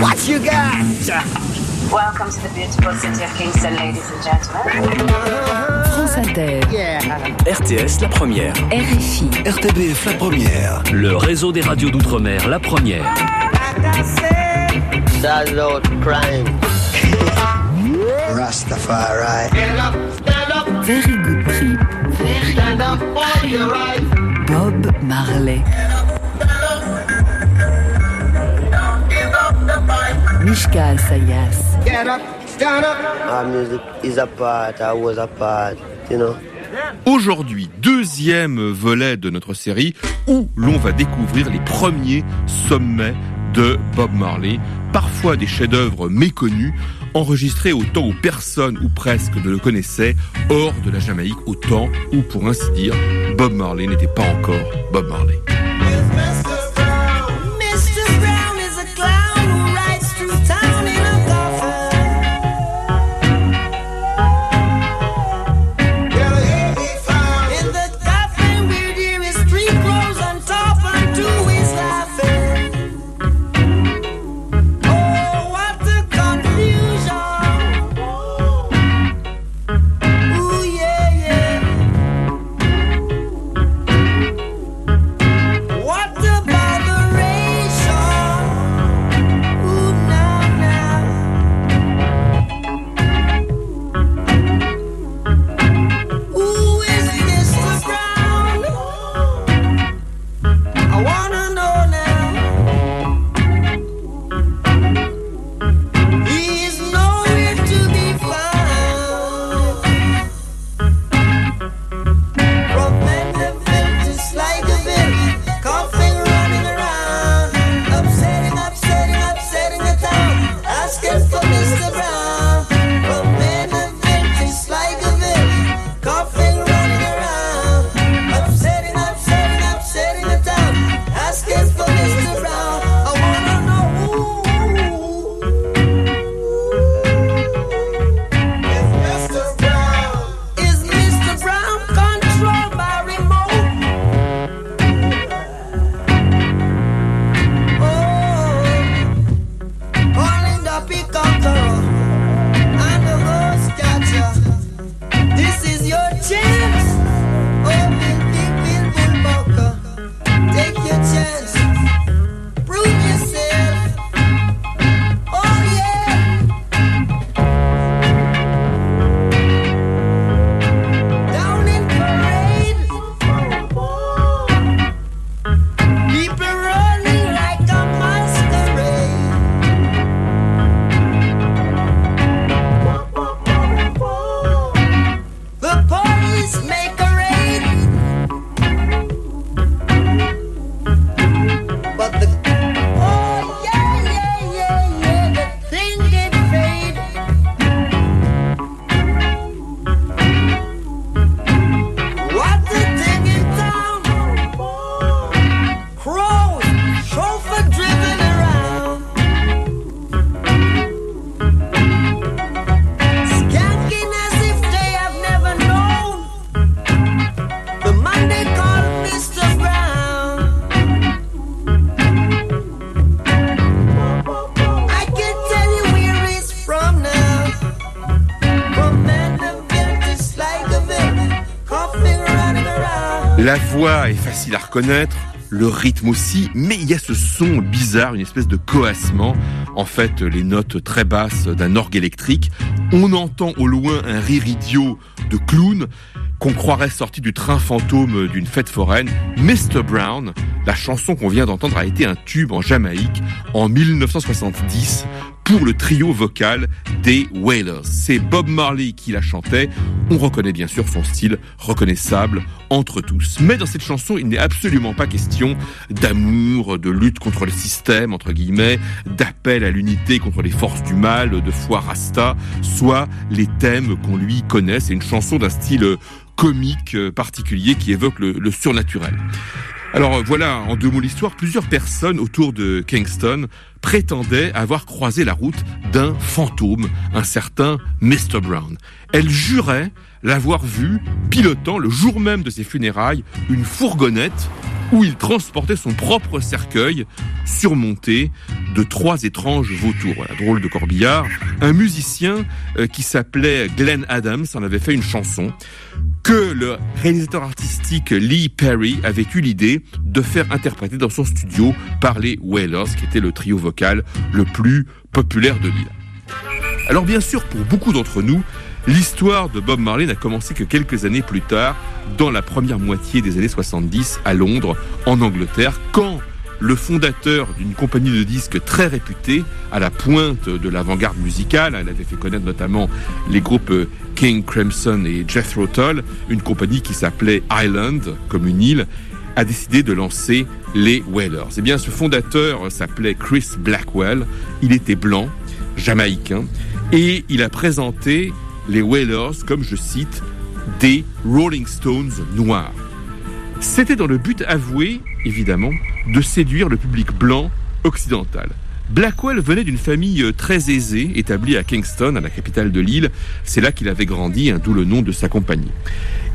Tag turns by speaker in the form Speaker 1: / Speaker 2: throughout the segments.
Speaker 1: What you got?
Speaker 2: Welcome to the beautiful city of Kingston, ladies and gentlemen.
Speaker 3: France Inter,
Speaker 4: RTS La Première.
Speaker 3: RFI,
Speaker 5: RTBF La Première.
Speaker 4: Le réseau des radios d'outre-mer La Première.
Speaker 6: Salute crime.
Speaker 5: Rastafari.
Speaker 3: Very Good Trip, Bob Marley. Mishka Sayas,
Speaker 6: Our music is a part, I was a part, you know.
Speaker 7: Aujourd'hui, deuxième volet de notre série où l'on va découvrir les premiers sommets de Bob Marley, parfois des chefs-d'œuvre méconnus, enregistrés au temps où personne ou presque ne le connaissait, hors de la Jamaïque, au temps où, pour ainsi dire, Bob Marley n'était pas encore Bob Marley. Voix est facile à reconnaître, le rythme aussi, mais il y a ce son bizarre, une espèce de coassement. En fait, les notes très basses d'un orgue électrique. On entend au loin un rire idiot de clown qu'on croirait sorti du train fantôme d'une fête foraine. Mr. Brown, la chanson qu'on vient d'entendre a été un tube en Jamaïque en 1970 pour le trio vocal des Wailers. C'est Bob Marley qui la chantait. On reconnaît bien sûr son style reconnaissable entre tous. Mais dans cette chanson, il n'est absolument pas question d'amour, de lutte contre le système, entre guillemets, d'appel à l'unité contre les forces du mal, de foi rasta, soit les thèmes qu'on lui connaît. C'est une chanson d'un style comique particulier qui évoque le surnaturel. Alors euh, voilà, en deux mots l'histoire, plusieurs personnes autour de Kingston prétendaient avoir croisé la route d'un fantôme, un certain Mr. Brown. Elles juraient l'avoir vu pilotant le jour même de ses funérailles une fourgonnette
Speaker 6: où il transportait son propre cercueil surmonté de trois étranges vautours. Voilà, drôle de corbillard. Un musicien euh, qui s'appelait Glenn Adams en avait fait une chanson que le réalisateur artistique Lee Perry avait eu l'idée de faire interpréter dans son studio par les Wailers, qui était le trio vocal le plus populaire de l'île. Alors bien sûr, pour beaucoup d'entre nous, l'histoire de Bob Marley n'a commencé que quelques années plus tard, dans la première moitié des années 70 à Londres, en Angleterre, quand le fondateur d'une compagnie de disques très réputée, à la pointe de l'avant-garde musicale, elle avait fait connaître notamment les groupes King Crimson et Jethro Tull, une compagnie qui s'appelait Island, comme une île, a décidé de lancer les Wailers. Eh bien, ce fondateur s'appelait Chris Blackwell, il était blanc, jamaïcain, et il a présenté les Wailers comme, je cite, des Rolling Stones noirs. C'était dans le but avoué, évidemment, de séduire le public blanc occidental. Blackwell venait d'une famille très aisée, établie à Kingston, à la capitale de l'île. C'est là qu'il avait grandi, hein, d'où le nom de sa compagnie.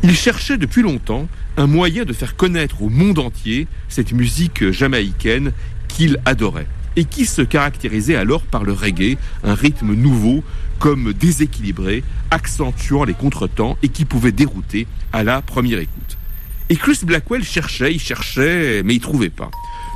Speaker 6: Il cherchait depuis longtemps un moyen de faire connaître au monde entier cette musique jamaïcaine qu'il adorait et qui se caractérisait alors par le reggae, un rythme nouveau, comme déséquilibré, accentuant les contretemps et qui pouvait dérouter à la première écoute. Et Chris Blackwell cherchait, il cherchait, mais il trouvait pas.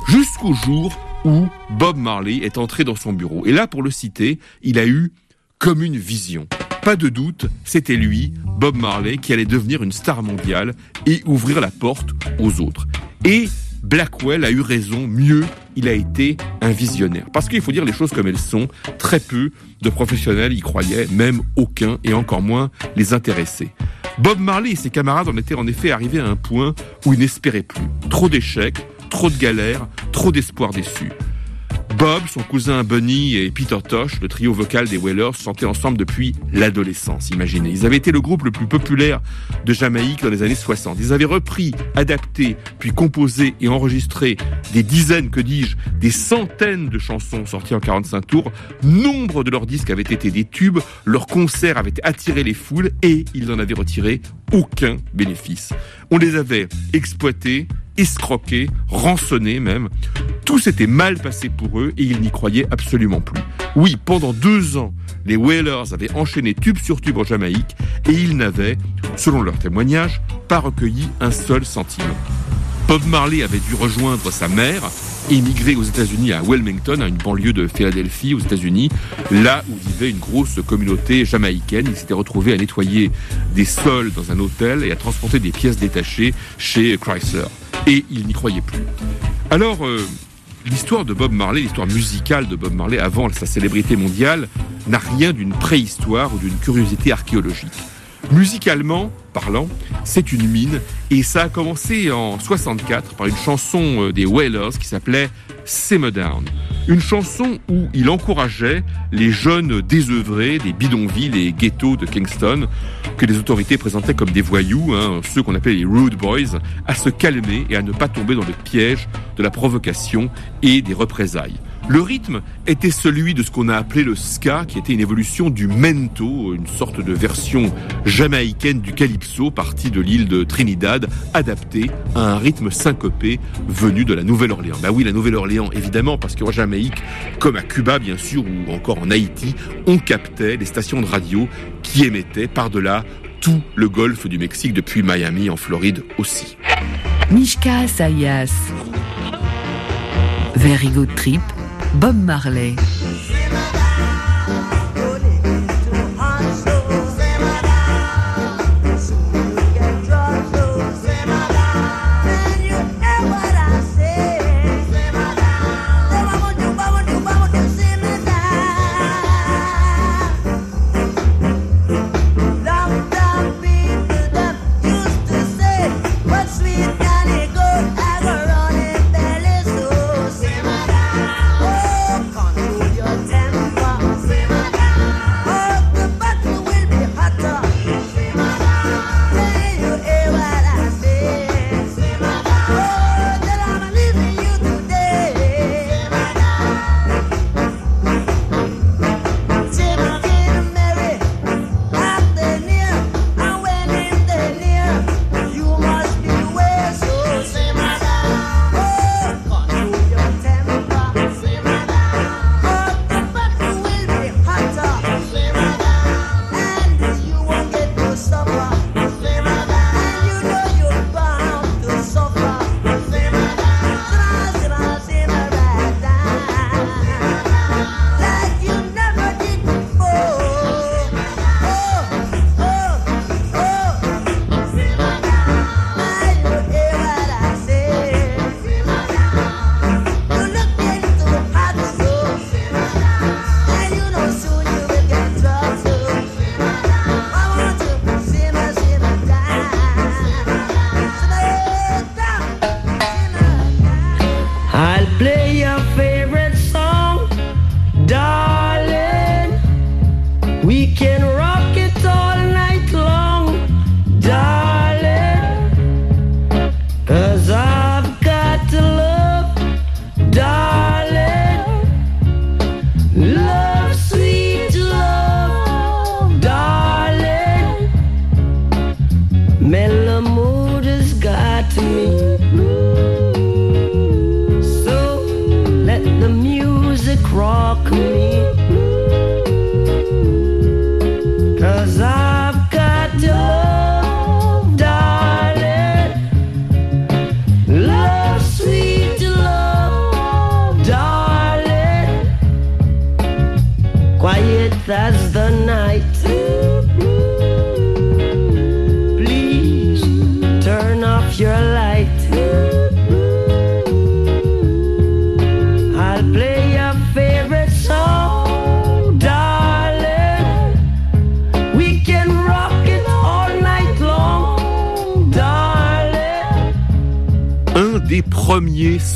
Speaker 6: Jusqu'au jour où Bob Marley est entré dans son bureau. Et là, pour le citer, il a eu comme une vision. Pas de doute, c'était lui, Bob Marley, qui allait devenir une star mondiale et ouvrir la porte aux autres. Et Blackwell a eu raison, mieux, il a été un visionnaire. Parce qu'il faut dire les choses comme elles sont, très peu de professionnels y croyaient, même aucun, et encore moins les intéressés. Bob Marley et ses camarades en étaient en effet arrivés à un point où ils n'espéraient plus. Trop d'échecs, trop de galères, trop d'espoirs déçus. Bob, son cousin Bunny et Peter Tosh, le trio vocal des Wailers, chantaient ensemble depuis l'adolescence, imaginez. Ils avaient été le groupe le plus populaire de Jamaïque dans les années 60. Ils avaient repris, adapté, puis composé et enregistré des dizaines, que dis-je, des centaines de chansons sorties en 45 tours. Nombre de leurs disques avaient été des tubes, leurs concerts avaient attiré les foules et ils n'en avaient retiré aucun bénéfice. On les avait exploités, escroqués, rançonnés même. Tout s'était mal passé pour eux et ils n'y croyaient absolument plus. Oui, pendant deux ans, les Wailers avaient enchaîné tube sur tube en Jamaïque et ils n'avaient, selon leur témoignage, pas recueilli un seul centime. Bob Marley avait dû rejoindre sa mère, émigrer aux États-Unis à Wilmington, à une banlieue de Philadelphie aux États-Unis, là où vivait une grosse communauté jamaïcaine. Il s'était retrouvé à nettoyer des sols dans un hôtel et à transporter des pièces détachées chez Chrysler. Et il n'y croyait plus. Alors, euh, l'histoire de Bob Marley, l'histoire musicale de Bob Marley avant sa célébrité mondiale, n'a rien d'une préhistoire ou d'une curiosité archéologique. Musicalement parlant, c'est une mine et ça a commencé en 64 par une chanson euh, des Wailers qui s'appelait Simmer Down. Une chanson où il encourageait les jeunes désœuvrés des bidonvilles et ghettos de Kingston que les autorités présentaient comme des voyous, hein, ceux qu'on appelait les rude boys, à se calmer et à ne pas tomber dans le piège de la provocation et des représailles. Le rythme était celui de ce qu'on a appelé le ska, qui était une évolution du mento, une sorte de version jamaïcaine du calypso, partie de l'île de Trinidad, adaptée à un rythme syncopé venu de la Nouvelle-Orléans. Bah oui, la Nouvelle-Orléans, évidemment, parce qu'en Jamaïque, comme à Cuba, bien sûr, ou encore en Haïti, on captait les stations de radio qui émettaient par-delà tout le golfe du Mexique, depuis Miami en Floride aussi.
Speaker 3: Mishka Sayas. Very Good Trip, Bob Marley.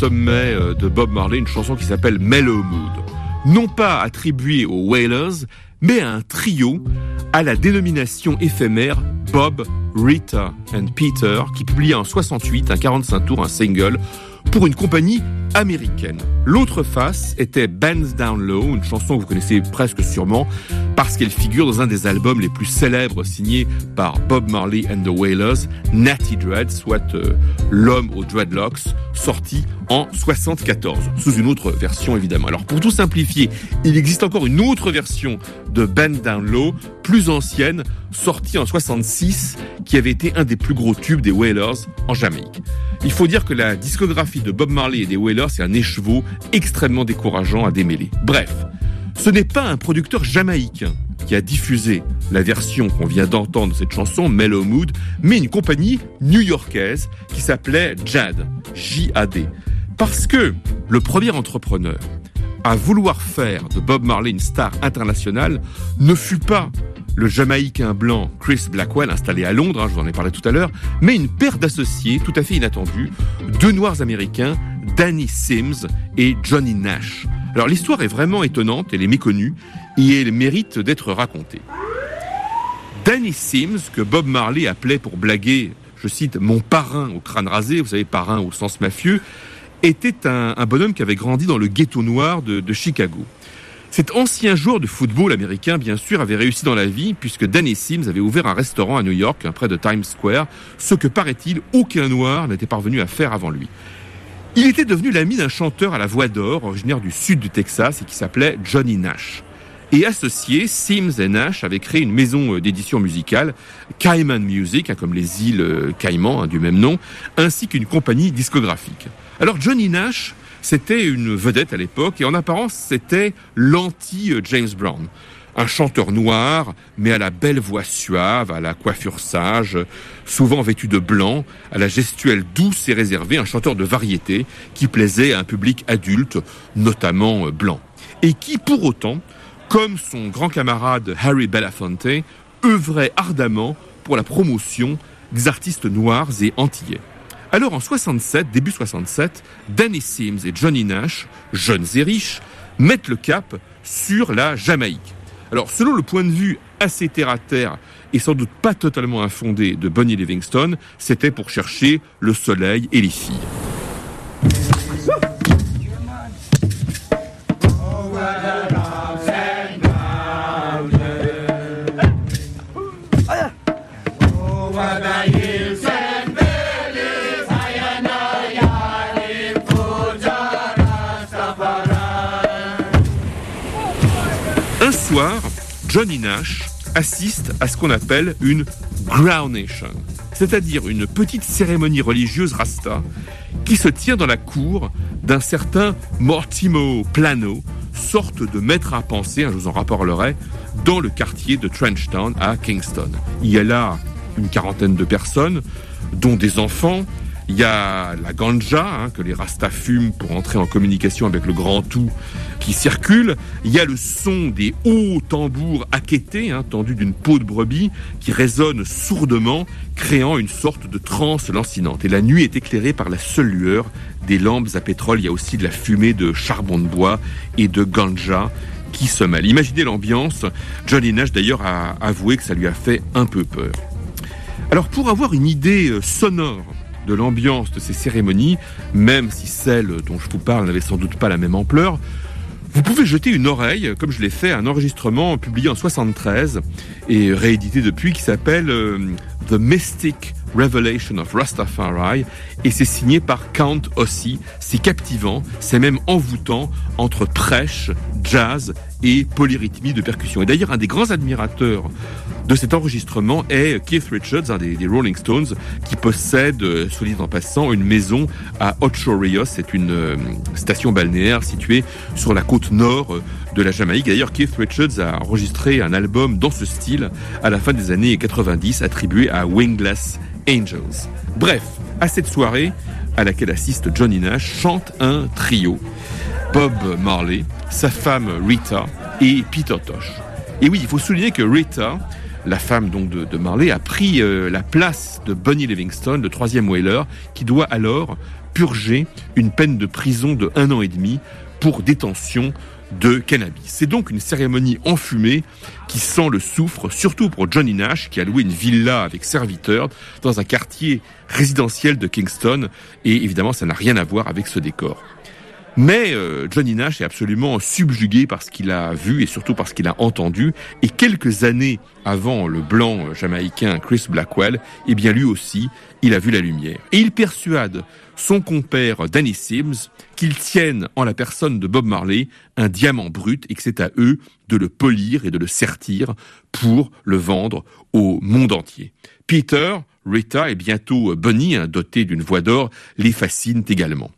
Speaker 6: Euh, de Bob Marley, une chanson qui s'appelle Mellow Mood. Non pas attribuée aux Wailers, mais à un trio à la dénomination éphémère Bob, Rita and Peter, qui publia en 68 un 45 tours, un single, pour une compagnie américaine. L'autre face était Bands Down Low, une chanson que vous connaissez presque sûrement, parce qu'elle figure dans un des albums les plus célèbres signés par Bob Marley and the Wailers, Natty Dread, soit euh, l'homme aux dreadlocks, sorti en 74, sous une autre version évidemment. Alors pour tout simplifier, il existe encore une autre version de Bend Down Low, plus ancienne, sortie en 66, qui avait été un des plus gros tubes des Wailers en Jamaïque. Il faut dire que la discographie de Bob Marley et des Wailers est un écheveau extrêmement décourageant à démêler. Bref, ce n'est pas un producteur jamaïcain qui a diffusé la version qu'on vient d'entendre de cette chanson, Mellow Mood, mais une compagnie new-yorkaise qui s'appelait JAD, J-A-D. Parce que le premier entrepreneur à vouloir faire de Bob Marley une star internationale ne fut pas le Jamaïcain blanc Chris Blackwell, installé à Londres, hein, je vous en ai parlé tout à l'heure, mais une paire d'associés tout à fait inattendus, deux noirs américains, Danny Sims et Johnny Nash. Alors l'histoire est vraiment étonnante, elle est méconnue, et elle mérite d'être racontée. Danny Sims, que Bob Marley appelait pour blaguer, je cite, mon parrain au crâne rasé, vous savez, parrain au sens mafieux, était un, bonhomme qui avait grandi dans le ghetto noir de Chicago. Cet ancien joueur de football américain, bien sûr, avait réussi dans la vie puisque Danny Sims avait ouvert un restaurant à New York, près de Times Square, ce que paraît-il aucun noir n'était parvenu à faire avant lui. Il était devenu l'ami d'un chanteur à la voix d'or, originaire du sud du Texas et qui s'appelait Johnny Nash. Et associés, Sims et Nash avaient créé une maison euh, d'édition musicale, Cayman Music, hein, comme les îles euh, Caïmans hein, du même nom, ainsi qu'une compagnie discographique. Alors Johnny Nash, c'était une vedette à l'époque et en apparence c'était l'anti-James Brown. Un chanteur noir, mais à la belle voix suave, à la coiffure sage, souvent vêtu de blanc, à la gestuelle douce et réservée, un chanteur de variété qui plaisait à un public adulte, notamment euh, blanc. Et qui, pour autant, comme son grand camarade Harry Belafonte, œuvrait ardemment pour la promotion des artistes noirs et antillais. Alors en 67, début 67, Danny Sims et Johnny Nash, jeunes et riches, mettent le cap sur la Jamaïque. Alors selon le point de vue assez terre à terre et sans doute pas totalement infondé de Bonnie Livingston, c'était pour chercher le soleil et les filles. Johnny Nash assiste à ce qu'on appelle une groundation, c'est-à-dire une petite cérémonie religieuse rasta qui se tient dans la cour d'un certain Mortimo Plano, sorte de maître à penser, hein, je vous en rapporterai, dans le quartier de Trenchtown à Kingston. Il y a là une quarantaine de personnes, dont des enfants. Il y a la ganja, hein, que les rastas fument pour entrer en communication avec le grand tout qui circule. Il y a le son des hauts tambours aquêtés, hein, tendus d'une peau de brebis, qui résonne sourdement, créant une sorte de transe lancinante. Et la nuit est éclairée par la seule lueur des lampes à pétrole, il y a aussi de la fumée de charbon de bois et de ganja qui se mêlent. Imaginez l'ambiance. Johnny Nash d'ailleurs a avoué que ça lui a fait un peu peur. Alors pour avoir une idée euh, sonore de l'ambiance de ces cérémonies, même si celle dont je vous parle n'avait sans doute pas la même ampleur, vous pouvez jeter une oreille, comme je l'ai fait, à un enregistrement publié en 73 et réédité depuis qui s'appelle euh, The Mystic Revelation of Rastafari et c'est signé par Count Ossie. C'est captivant, c'est même envoûtant entre prêche, jazz et polyrythmie de percussion. Et d'ailleurs, un des grands admirateurs de cet enregistrement est Keith Richards, un des, Rolling Stones, qui possède, euh, en passant, une maison à Ocho Rios. C'est une euh, station balnéaire située sur la côte nord euh, de la Jamaïque. D'ailleurs, Keith Richards a enregistré un album dans ce style à la fin des années 90, attribué à Wingless Angels. Bref, à cette soirée, à laquelle assiste Johnny Nash, chante un trio. Bob Marley, sa femme Rita et Peter Tosh. Et oui, il faut souligner que Rita, la femme donc de, Marley, a pris euh, la place de Bonnie Livingston, le troisième whaler, qui doit alors purger une peine de prison de un an et demi pour détention de cannabis. C'est donc une cérémonie enfumée qui sent le soufre, surtout pour Johnny Nash, qui a loué une villa avec serviteurs dans un quartier résidentiel de Kingston, et évidemment ça n'a rien à voir avec ce décor. Mais euh, Johnny Nash est absolument subjugué par ce qu'il a vu et surtout par ce qu'il a entendu. Et quelques années avant le blanc jamaïcain Chris Blackwell, eh bien lui aussi, il a vu la lumière. Et il persuade son compère Danny Sims qu'ils tiennent en la personne de Bob Marley un diamant brut et que c'est à eux de le polir et de le sertir pour le vendre au monde entier. Peter, Rita et bientôt Bonnie, hein, doté d'une voix d'or, les fascinent également.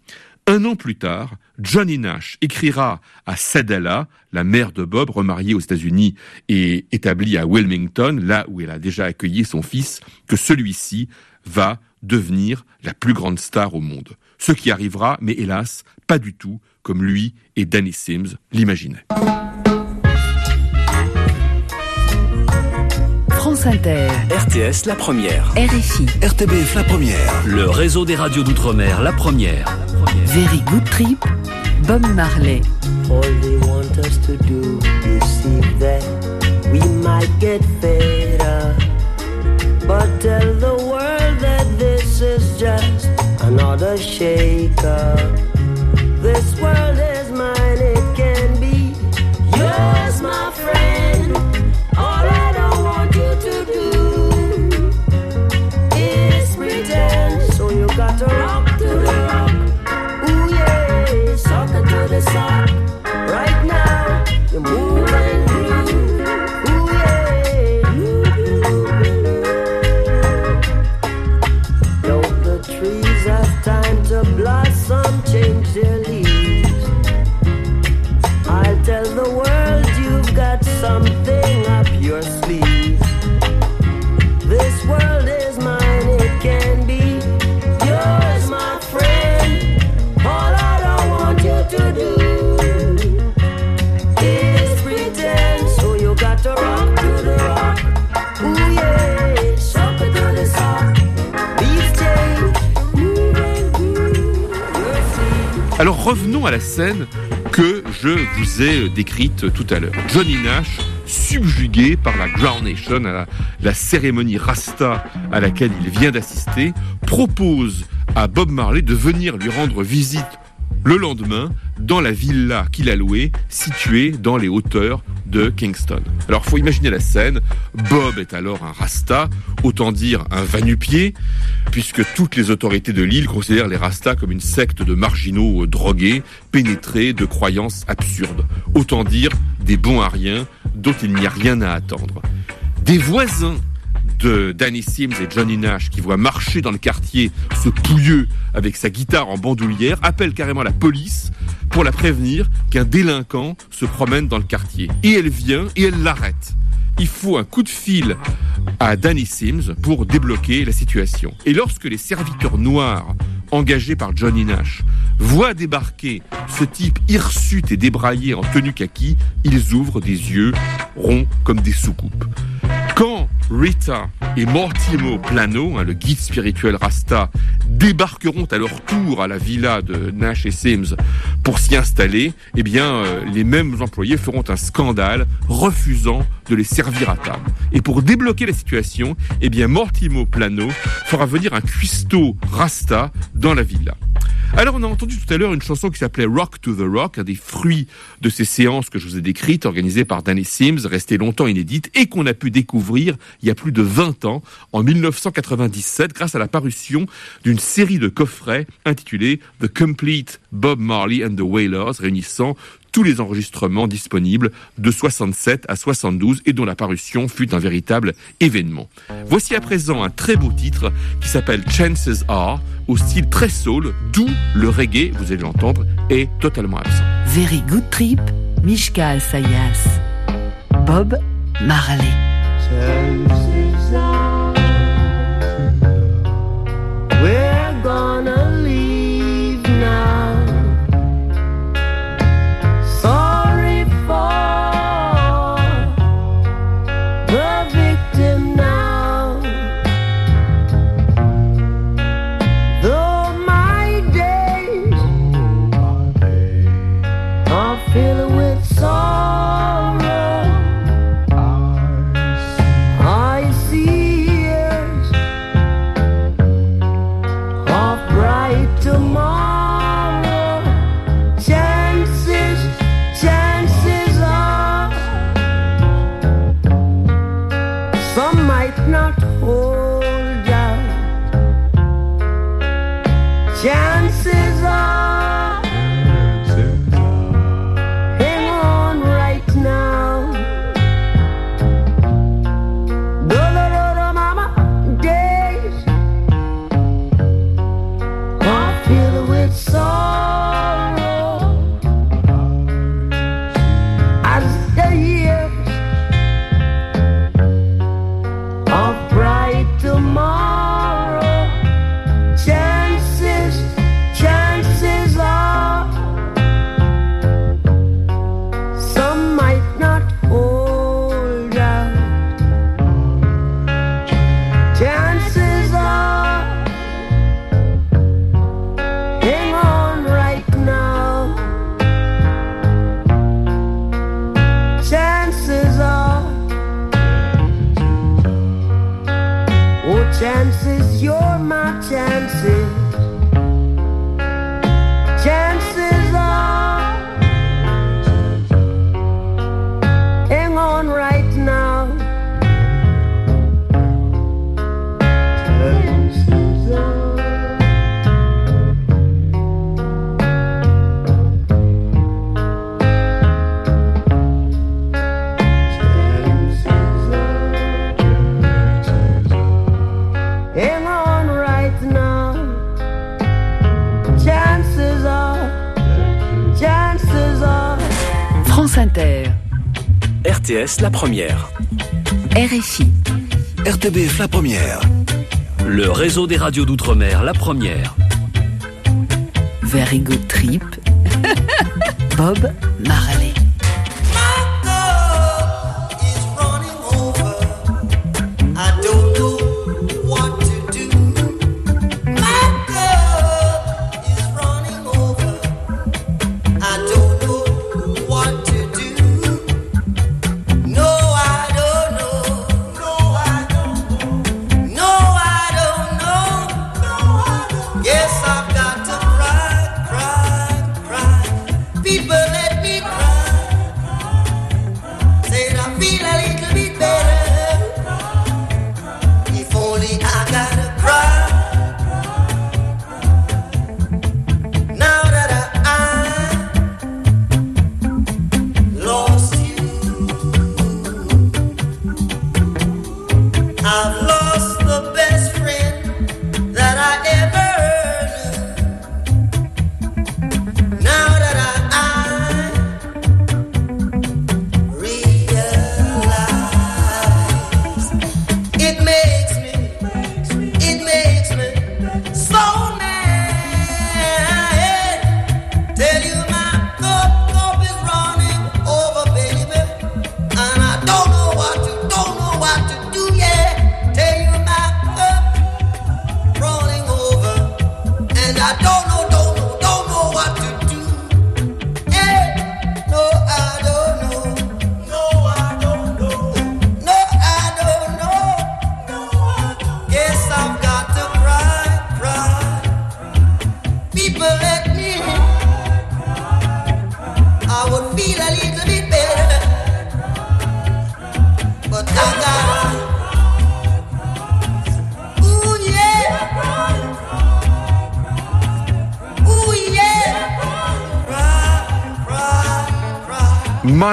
Speaker 6: Un an plus tard, Johnny Nash écrira à Sadala, la mère de Bob, remariée aux États-Unis et établie à Wilmington, là où elle a déjà accueilli son fils, que celui-ci va devenir la plus grande star au monde. Ce qui arrivera, mais hélas, pas du tout comme lui et Danny Sims l'imaginaient.
Speaker 3: France Inter,
Speaker 4: RTS La Première.
Speaker 3: RFI,
Speaker 5: RTBF La Première.
Speaker 4: Le réseau des radios d'outre-mer La Première.
Speaker 3: Very Good Trip, Bob Marley.
Speaker 7: All they want us to do is see that we might get fed up. But tell the world that this is just another shake up. This world is mine, it can be yours, my friend.
Speaker 6: Revenons à la scène que je vous ai décrite tout à l'heure. Johnny Nash, subjugué par la Ground Nation, la cérémonie Rasta à laquelle il vient d'assister, propose à Bob Marley de venir lui rendre visite le lendemain dans la villa qu'il a louée, située dans les hauteurs de Kingston. Alors faut imaginer la scène, Bob est alors un rasta, autant dire un vanupier, puisque toutes les autorités de l'île considèrent les rastas comme une secte de marginaux euh, drogués, pénétrés de croyances absurdes. Autant dire des bons à rien dont il n'y a rien à attendre. Des voisins de Danny Sims et Johnny Nash qui voient marcher dans le quartier ce pouilleux avec sa guitare en bandoulière appellent carrément la police pour la prévenir qu'un délinquant se promène dans le quartier. Et elle vient et elle l'arrête. Il faut un coup de fil à Danny Sims pour débloquer la situation. Et lorsque les serviteurs noirs engagés par Johnny Nash voient débarquer ce type hirsute et débraillé en tenue kaki, ils ouvrent des yeux ronds comme des soucoupes. Rita et Mortimo Plano, hein, le guide spirituel Rasta, débarqueront à leur tour à la villa de Nash et Sims pour s'y installer, eh bien, euh, les mêmes employés feront un scandale refusant de les servir à table. Et pour débloquer la situation, eh bien, Mortimo Plano fera venir un cuistot Rasta dans la villa. Alors, on a entendu tout à l'heure une chanson qui s'appelait Rock to the Rock, un des fruits de ces séances que je vous ai décrites, organisées par Danny Sims, restées longtemps inédites et qu'on a pu découvrir il y a plus de 20 ans, en 1997, grâce à la parution d'une série de coffrets intitulée The Complete Bob Marley and the Wailers, réunissant tous les enregistrements disponibles de 67 à 72 et dont la parution fut un véritable événement. Voici à présent un très beau titre qui s'appelle Chances Are, au style très soul, d'où le reggae, vous allez l'entendre, est totalement absent.
Speaker 3: Very Good Trip, Mishka Asayas. Bob Marley.
Speaker 7: Chances
Speaker 4: La Première.
Speaker 3: RFI.
Speaker 5: RTBF La Première.
Speaker 4: Le réseau des radios d'outre-mer La Première.
Speaker 3: Very Good Trip. Bob Marley.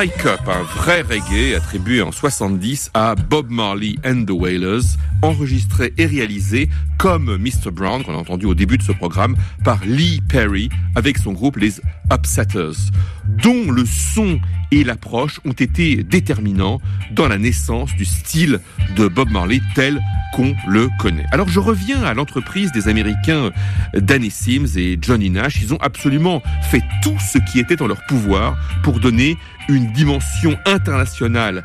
Speaker 6: My Cup, un vrai reggae attribué en 70 à Bob Marley and the Wailers, enregistré et réalisé comme Mr. Brown, qu'on a entendu au début de ce programme, par Lee Perry avec son groupe les Upsetters, dont le son et l'approche ont été déterminants dans la naissance du style de Bob Marley tel qu'on le connaît. Alors je reviens à l'entreprise des Américains Danny Sims et Johnny Nash. Ils ont absolument fait tout ce qui était en leur pouvoir pour donner une dimension internationale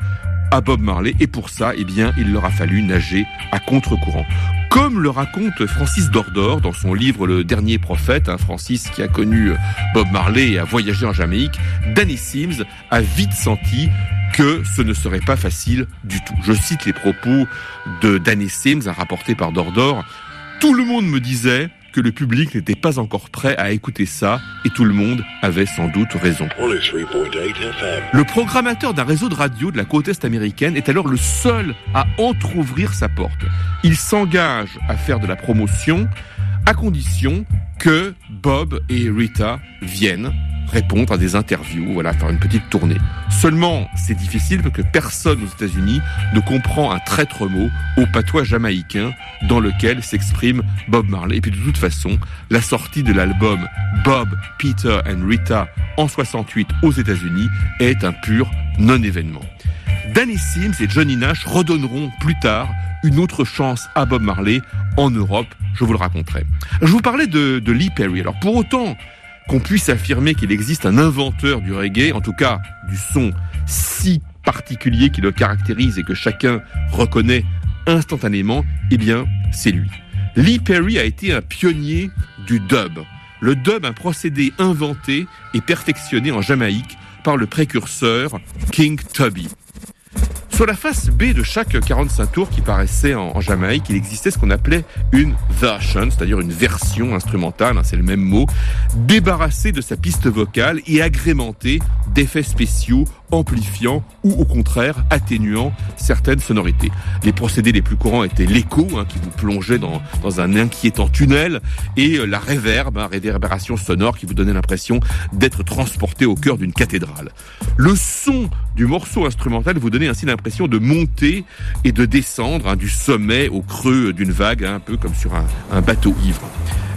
Speaker 6: à Bob Marley et pour ça, eh bien, il leur a fallu nager à contre-courant. Comme le raconte Francis Dordor dans son livre Le Dernier Prophète, hein, Francis qui a connu Bob Marley et a voyagé en Jamaïque, Danny Sims a vite senti que ce ne serait pas facile du tout. Je cite les propos de Danny Sims, rapporté par Dordor. Tout le monde me disait que le public n'était pas encore prêt à écouter ça et tout le monde avait sans doute raison. Le programmateur d'un réseau de radio de la côte est américaine est alors le seul à entr'ouvrir sa porte. Il s'engage à faire de la promotion à condition que Bob et Rita viennent répondre à des interviews, voilà, faire une petite tournée. Seulement, c'est difficile parce que personne aux États-Unis ne comprend un traître mot au patois jamaïcain dans lequel s'exprime Bob Marley. Et puis de toute façon, la sortie de l'album Bob, Peter and Rita en 68 aux États-Unis est un pur non-événement. Danny Sims et Johnny Nash redonneront plus tard une autre chance à Bob Marley en Europe, je vous le raconterai. Je vous parlais de, de Lee Perry. Alors pour autant qu'on puisse affirmer qu'il existe un inventeur du reggae, en tout cas du son si particulier qui le caractérise et que chacun reconnaît instantanément, eh bien, c'est lui. Lee Perry a été un pionnier du dub. Le dub, un procédé inventé et perfectionné en Jamaïque par le précurseur King Tubby. Sur la face B de chaque 45 tours qui paraissait en, Jamaïque, il existait ce qu'on appelait une version, c'est-à-dire une version instrumentale, hein, c'est le même mot, débarrassée de sa piste vocale et agrémentée d'effets spéciaux amplifiant ou au contraire atténuant certaines sonorités. Les procédés les plus courants étaient l'écho, hein, qui vous plongeait dans, dans un inquiétant tunnel, et euh, la réverb, hein, réverbération sonore qui vous donnait l'impression d'être transporté au cœur d'une cathédrale. Le son du morceau instrumental vous donnait ainsi l'impression de monter et de descendre hein, du sommet au creux d'une vague, hein, un peu comme sur un, un bateau ivre.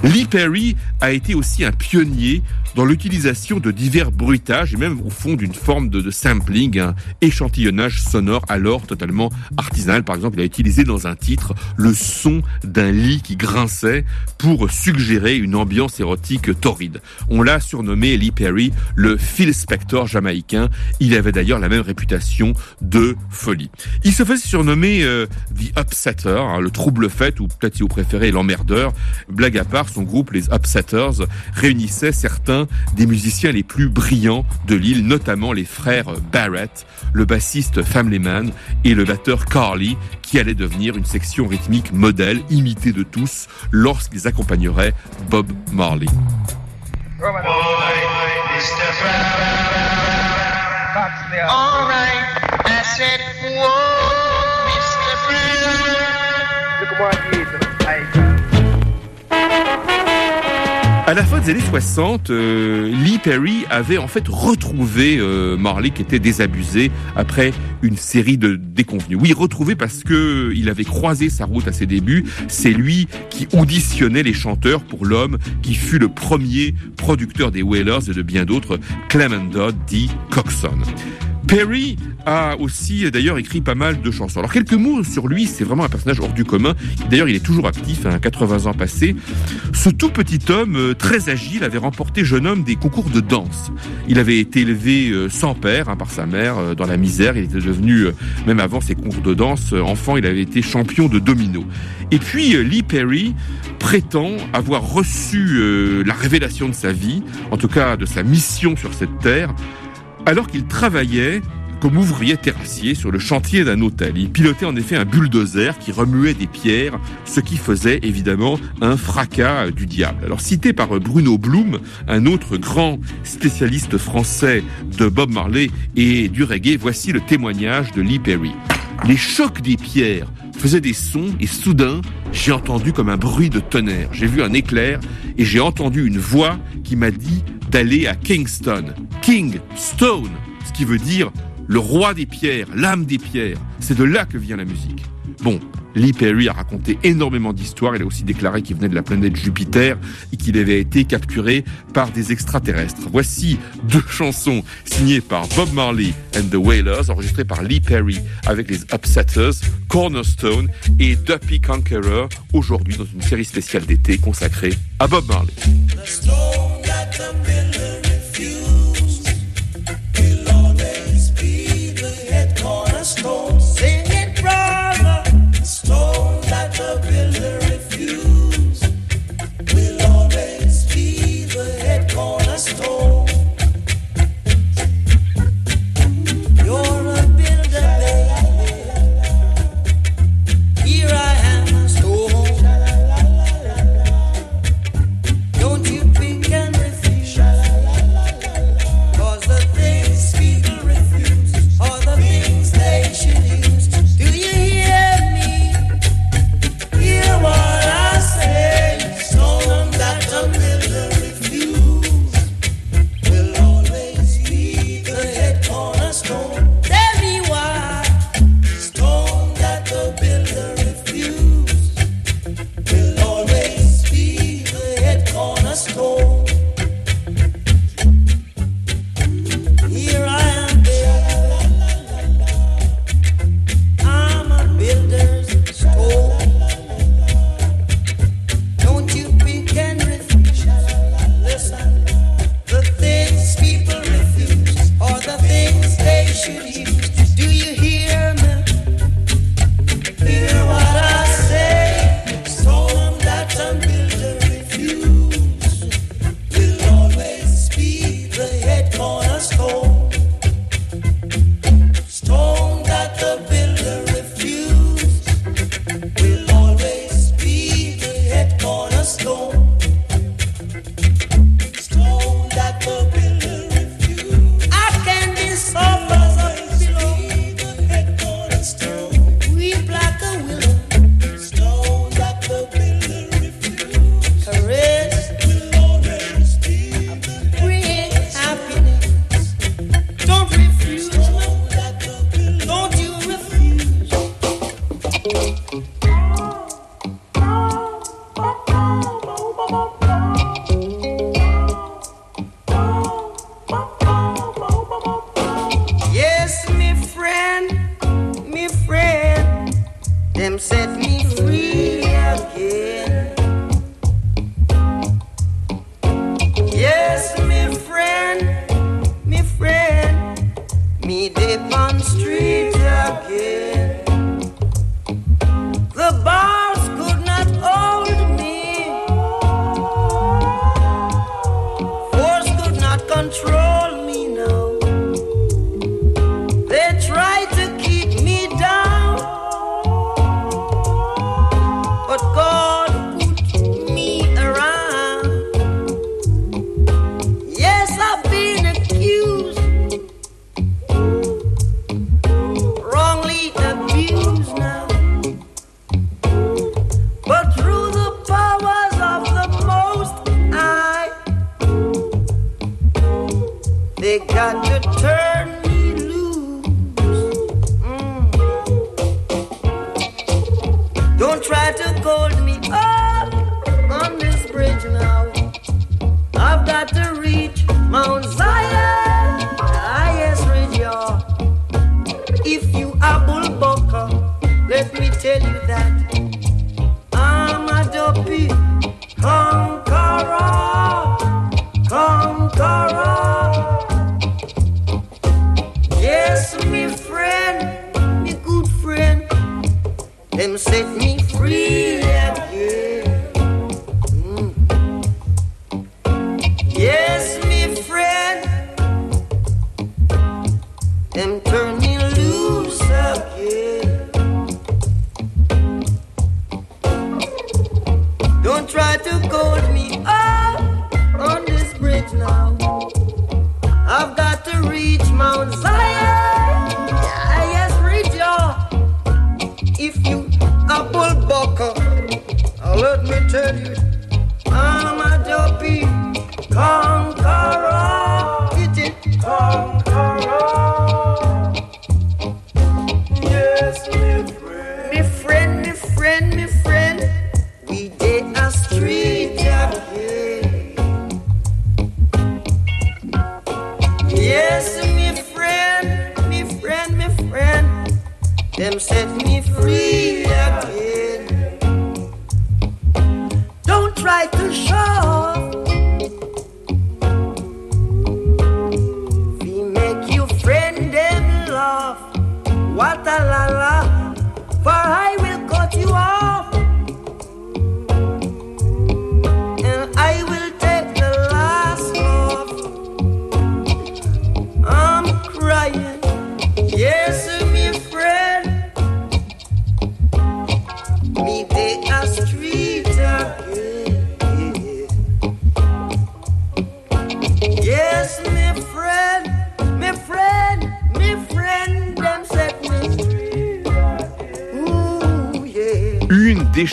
Speaker 6: Lee Perry a été aussi un pionnier dans l'utilisation de divers bruitages et même au fond d'une forme de, de sampling, un échantillonnage sonore alors totalement artisanal. Par exemple, il a utilisé dans un titre le son d'un lit qui grinçait pour suggérer une ambiance érotique torride. On l'a surnommé Lee Perry le Phil Spector jamaïcain. Il avait d'ailleurs la même réputation de folie. Il se faisait surnommer euh, The Upsetter, hein, le trouble fait ou peut-être si vous préférez l'emmerdeur. Blague à part, son groupe les Upsetters réunissait certains des musiciens les plus brillants de l'île, notamment les frères Barrett, le bassiste Family Man et le batteur Carly, qui allait devenir une section rythmique modèle, imitée de tous, lorsqu'ils accompagneraient Bob Marley.
Speaker 8: Alright, I said, whoa, Mr.
Speaker 6: À la fin des années 60, euh, Lee Perry avait en fait retrouvé euh, Marley qui était désabusé après une série de déconvenus. Oui, retrouvé parce que il avait croisé sa route à ses débuts. C'est lui qui auditionnait les chanteurs pour l'homme qui fut le premier producteur des Wailers et de bien d'autres, Clement Dodd D. Coxon. Perry a aussi d'ailleurs écrit pas mal de chansons. Alors quelques mots sur lui, c'est vraiment un personnage hors du commun. D'ailleurs, il est toujours actif, à hein, 80 ans passés. Ce tout petit homme, euh, très agile, avait remporté jeune homme des concours de danse. Il avait été élevé euh, sans père hein, par sa mère, euh, dans la misère. Il était devenu, euh, même avant ses concours de danse, euh, enfant, il avait été champion de domino. Et puis euh, Lee Perry prétend avoir reçu euh, la révélation de sa vie, en tout cas de sa mission sur cette terre, alors qu'il travaillait
Speaker 7: comme ouvrier terrassier sur le chantier d'un hôtel. Il pilotait en effet un bulldozer qui remuait des pierres, ce qui faisait évidemment un fracas du diable. Alors cité par Bruno Blum, un autre grand spécialiste français de Bob Marley et du reggae, voici le témoignage de Lee Perry. Les chocs des pierres faisaient des sons et soudain, j'ai entendu comme un bruit de tonnerre. J'ai vu un éclair et j'ai entendu une voix qui m'a dit d'aller à Kingston. King Stone, ce qui veut dire le roi des pierres, l'âme des pierres. C'est de là que vient la musique. Bon, Lee Perry a raconté énormément d'histoires. Il a aussi déclaré qu'il venait de la planète Jupiter et qu'il avait été capturé par des extraterrestres. Voici deux chansons signées par Bob Marley and the Wailers, enregistrées par Lee Perry avec les Upsetters, Cornerstone et Duppy Conqueror, aujourd'hui dans une série spéciale d'été consacrée à Bob Marley.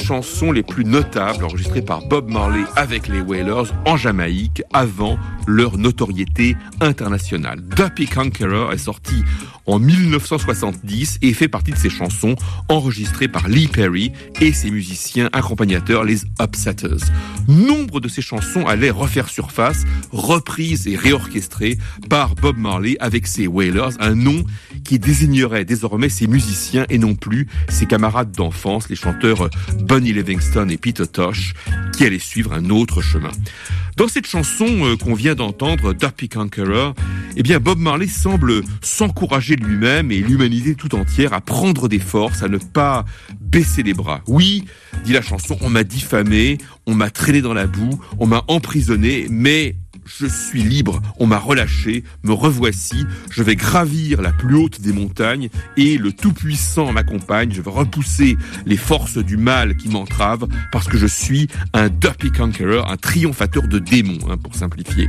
Speaker 6: Chansons les plus notables enregistrées par Bob Marley avec les Wailers en Jamaïque avant leur notoriété internationale. Duppy Conqueror est sorti en 1970 et fait partie de ces chansons enregistrées par Lee Perry et ses musiciens accompagnateurs, les Upsetters. Nombre de ces chansons allaient refaire surface, reprises et réorchestrées par Bob Marley avec ses Wailers, un nom qui désignerait désormais ses musiciens et non plus ses camarades d'enfance, les chanteurs Bunny Livingston et Peter Tosh, qui allaient suivre un autre chemin. Dans cette chanson euh, qu'on vient d'entendre, Duppy Conqueror, eh bien Bob Marley semble s'encourager lui-même et l'humanité tout entière à prendre des forces, à ne pas baisser les bras. Oui, dit la chanson, on m'a diffamé, on m'a traîné dans la boue, on m'a emprisonné, mais je suis libre, on m'a relâché, me revoici, je vais gravir la plus haute des montagnes et le Tout-Puissant m'accompagne, je vais repousser les forces du mal qui m'entravent parce que je suis un Duppy Conqueror, un triomphateur de démons, hein, pour simplifier.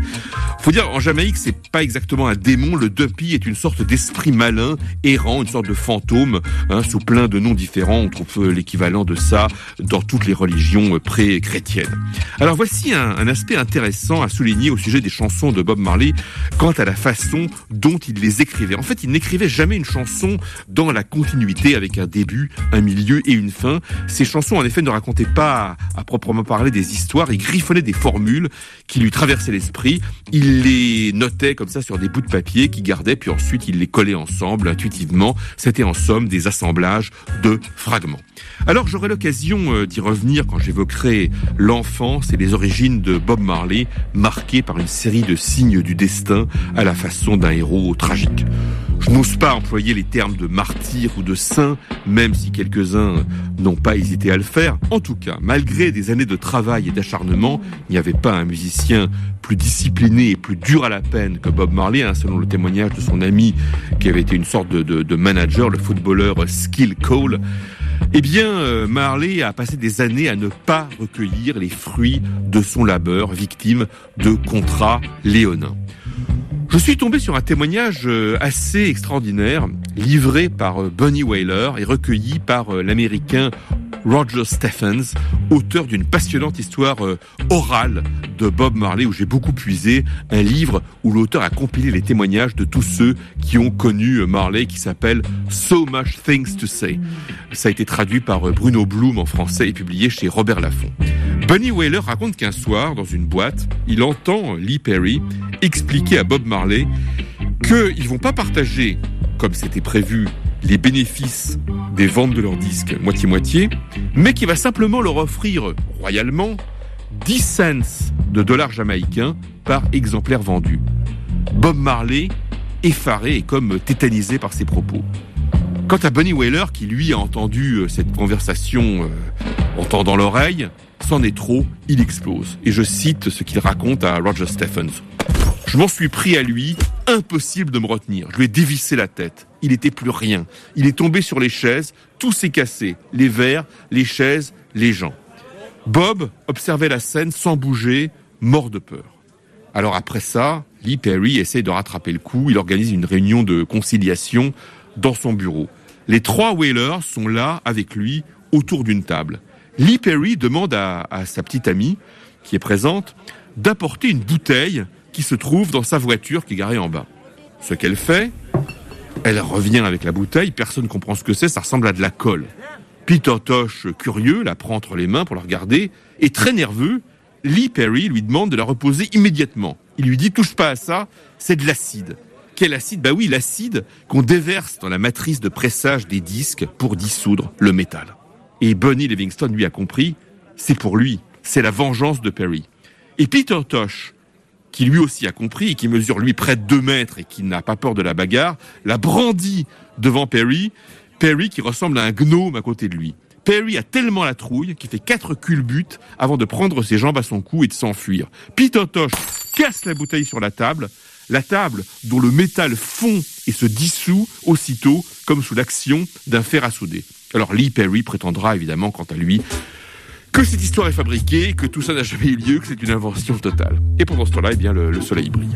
Speaker 6: Faut dire, en Jamaïque, c'est pas exactement un démon, le Duppy est une sorte d'esprit malin, errant, une sorte de fantôme, hein, sous plein de noms différents, on trouve euh, l'équivalent de ça dans toutes les religions euh, pré-chrétiennes. Alors voici un, un aspect intéressant à souligner au sujet des chansons de Bob Marley quant à la façon dont il les écrivait. En fait, il n'écrivait jamais une chanson dans la continuité avec un début, un milieu et une fin. Ces chansons, en effet, ne racontaient pas à proprement parler des histoires, il griffonnait des formules qui lui traversaient l'esprit, il les notait comme ça sur des bouts de papier qu'il gardait, puis ensuite il les collait ensemble intuitivement. C'était en somme des assemblages de fragments. Alors j'aurai l'occasion euh, d'y revenir quand j'évoquerai l'enfance et les origines de Bob Marley, marquées par une série de signes du destin à la façon d'un héros tragique. Je n'ose pas employer les termes de martyr ou de saint, même si quelques-uns n'ont pas hésité à le faire. En tout cas, malgré des années de travail et d'acharnement, il n'y avait pas un musicien plus discipliné et plus dur à la peine que Bob Marley, hein, selon le témoignage de son ami qui avait été une sorte de, manager, le footballeur Skill Cole. Eh bien, euh, Marley a passé des années à ne pas recueillir les fruits de son labeur, victime de contrats léonins. Je suis tombé sur un témoignage euh, assez extraordinaire, livré par euh, Bunny Wailer et recueilli par l'américain Roger Stephens, auteur d'une passionnante histoire euh, orale de Bob Marley où j'ai beaucoup puisé, un livre où l'auteur a compilé les témoignages de tous ceux qui ont connu euh, Marley qui s'appelle So Much Things to Say. Ça a été traduit par euh, Bruno Bloom en français et publié chez Robert Laffont. Bunny Wailer raconte qu'un soir, dans une boîte, il entend Lee Perry expliquer à Bob Marley qu'ils vont pas partager, comme c'était prévu, les bénéfices des ventes de leurs disques moitié-moitié, mais qu'il va simplement leur offrir royalement 10 cents de dollars jamaïcains par exemplaire vendu. Bob Marley, effaré et comme tétanisé par ces propos. Quant à Bunny Wailer, qui lui a entendu euh, cette conversation euh, en tendant l'oreille, c'en est trop, il explose. Et je cite ce qu'il raconte à Roger Stephens. Je m'en suis pris à lui, impossible de me retenir. Je lui ai dévissé la tête. Il était plus rien. Il est tombé sur les chaises, tout s'est cassé. Les verres, les chaises, les gens. Bob observait la scène sans bouger, mort de peur. Alors après ça, Lee Perry essaie de rattraper le coup. Il organise une réunion de conciliation dans son bureau. Les trois Whalers sont là avec lui autour d'une table. Lee Perry demande à sa petite amie, qui est présente, d'apporter une bouteille qui se trouve dans sa voiture qui est garée en bas. Ce qu'elle fait, elle revient avec la bouteille, personne ne comprend ce que c'est, ça ressemble à de la colle. Peter Tosh, curieux, la prend entre les mains pour la regarder, et très nerveux, Lee Perry lui demande de la reposer immédiatement. Il lui dit touche pas à ça, c'est de l'acide. Quel acide? Bah oui, l'acide qu'on déverse dans la matrice de pressage des disques pour dissoudre le métal. Et Bonnie Livingston lui a compris, c'est pour lui, c'est la vengeance de Perry. Et Peter Tosh, qui lui aussi a compris et qui mesure lui près de 2 mètres et qui n'a pas peur de la bagarre, la brandit devant Perry, Perry qui ressemble à un gnome à côté de lui. Perry a tellement la trouille qu'il fait quatre culbutes avant de prendre ses jambes à son cou et de s'enfuir. Tosh casse la bouteille sur la table, la table dont le métal fond et se dissout aussitôt comme sous l'action d'un fer à souder. Alors Lee Perry prétendra évidemment quant à lui que cette histoire est fabriquée, que tout ça n'a jamais eu lieu, que c'est une invention totale. Et pendant ce temps-là, eh bien, le, le soleil brille.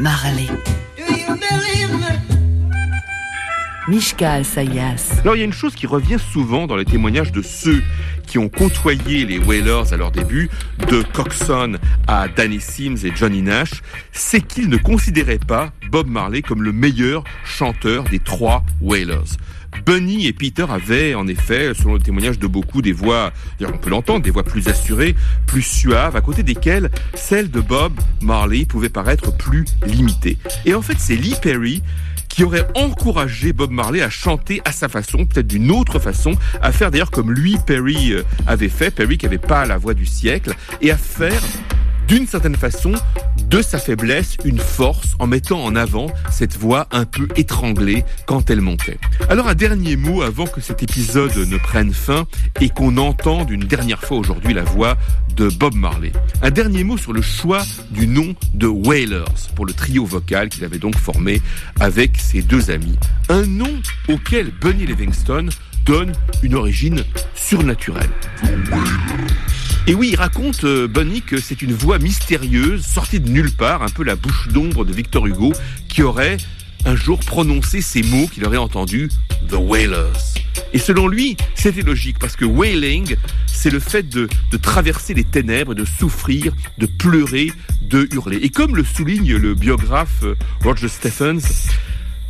Speaker 3: Marley.
Speaker 8: Do you believe me?
Speaker 3: Mishka Asayas.
Speaker 6: Alors il y a une chose qui revient souvent dans les témoignages de ceux qui ont côtoyé les Wailers à leur début, de Coxon à Danny Sims et Johnny Nash, c'est qu'ils ne considéraient pas Bob Marley comme le meilleur chanteur des trois Wailers. Bunny et Peter avaient, en effet, selon le témoignage de beaucoup, des voix, on peut l'entendre, des voix plus assurées, plus suaves, à côté desquelles celle de Bob Marley pouvait paraître plus limitée. Et en fait, c'est Lee Perry qui aurait encouragé Bob Marley à chanter à sa façon, peut-être d'une autre façon, à faire d'ailleurs comme lui, Perry, euh, avait fait, Perry qui avait pas la voix du siècle, et à faire d'une certaine façon, de sa faiblesse, une force en mettant en avant cette voix un peu étranglée quand elle montait. Alors un dernier mot avant que cet épisode ne prenne fin et qu'on entende une dernière fois aujourd'hui la voix de Bob Marley. Un dernier mot sur le choix du nom de Wailers pour le trio vocal qu'il avait donc formé avec ses deux amis. Un nom auquel Bunny Livingston donne une origine surnaturelle. Et oui, il raconte, euh, Bunny, que c'est une voix mystérieuse, sortie de nulle part, un peu la bouche d'ombre de Victor Hugo, qui aurait un jour prononcé ces mots qu'il aurait entendus, The Wailers. Et selon lui, c'était logique, parce que wailing, c'est le fait de, de traverser les ténèbres, de souffrir, de pleurer, de hurler. Et comme le souligne le biographe euh, Roger Stephens,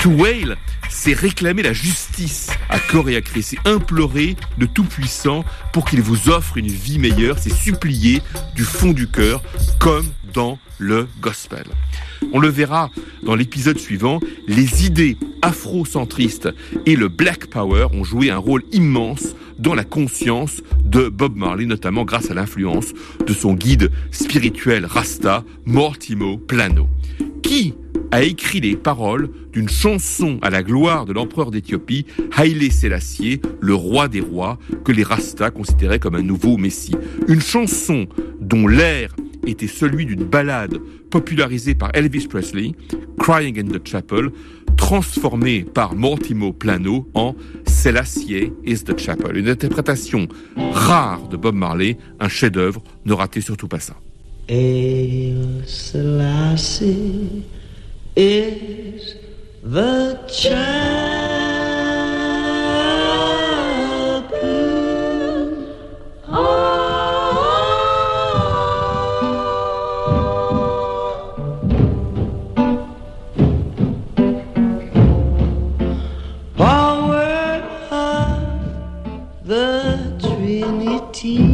Speaker 6: To wail, c'est réclamer la justice à corps à c'est implorer le Tout-Puissant pour qu'il vous offre une vie meilleure, c'est supplier du fond du cœur, comme dans le gospel. On le verra dans l'épisode suivant, les idées afrocentristes et le Black Power ont joué un rôle immense dans la conscience de Bob Marley, notamment grâce à l'influence de son guide spirituel Rasta, Mortimo Plano. Qui a écrit les paroles d'une chanson à la gloire de l'empereur d'Éthiopie, Haile Selassie, le roi des rois, que les Rastas considéraient comme un nouveau messie? Une chanson dont l'air était celui d'une ballade popularisée par Elvis Presley, Crying in the Chapel, transformée par Mortimo Plano en Selassie is the Chapel. Une interprétation rare de Bob Marley, un chef-d'œuvre, ne ratez surtout pas ça.
Speaker 7: Hail Selassie is the chapel. Power of the Trinity.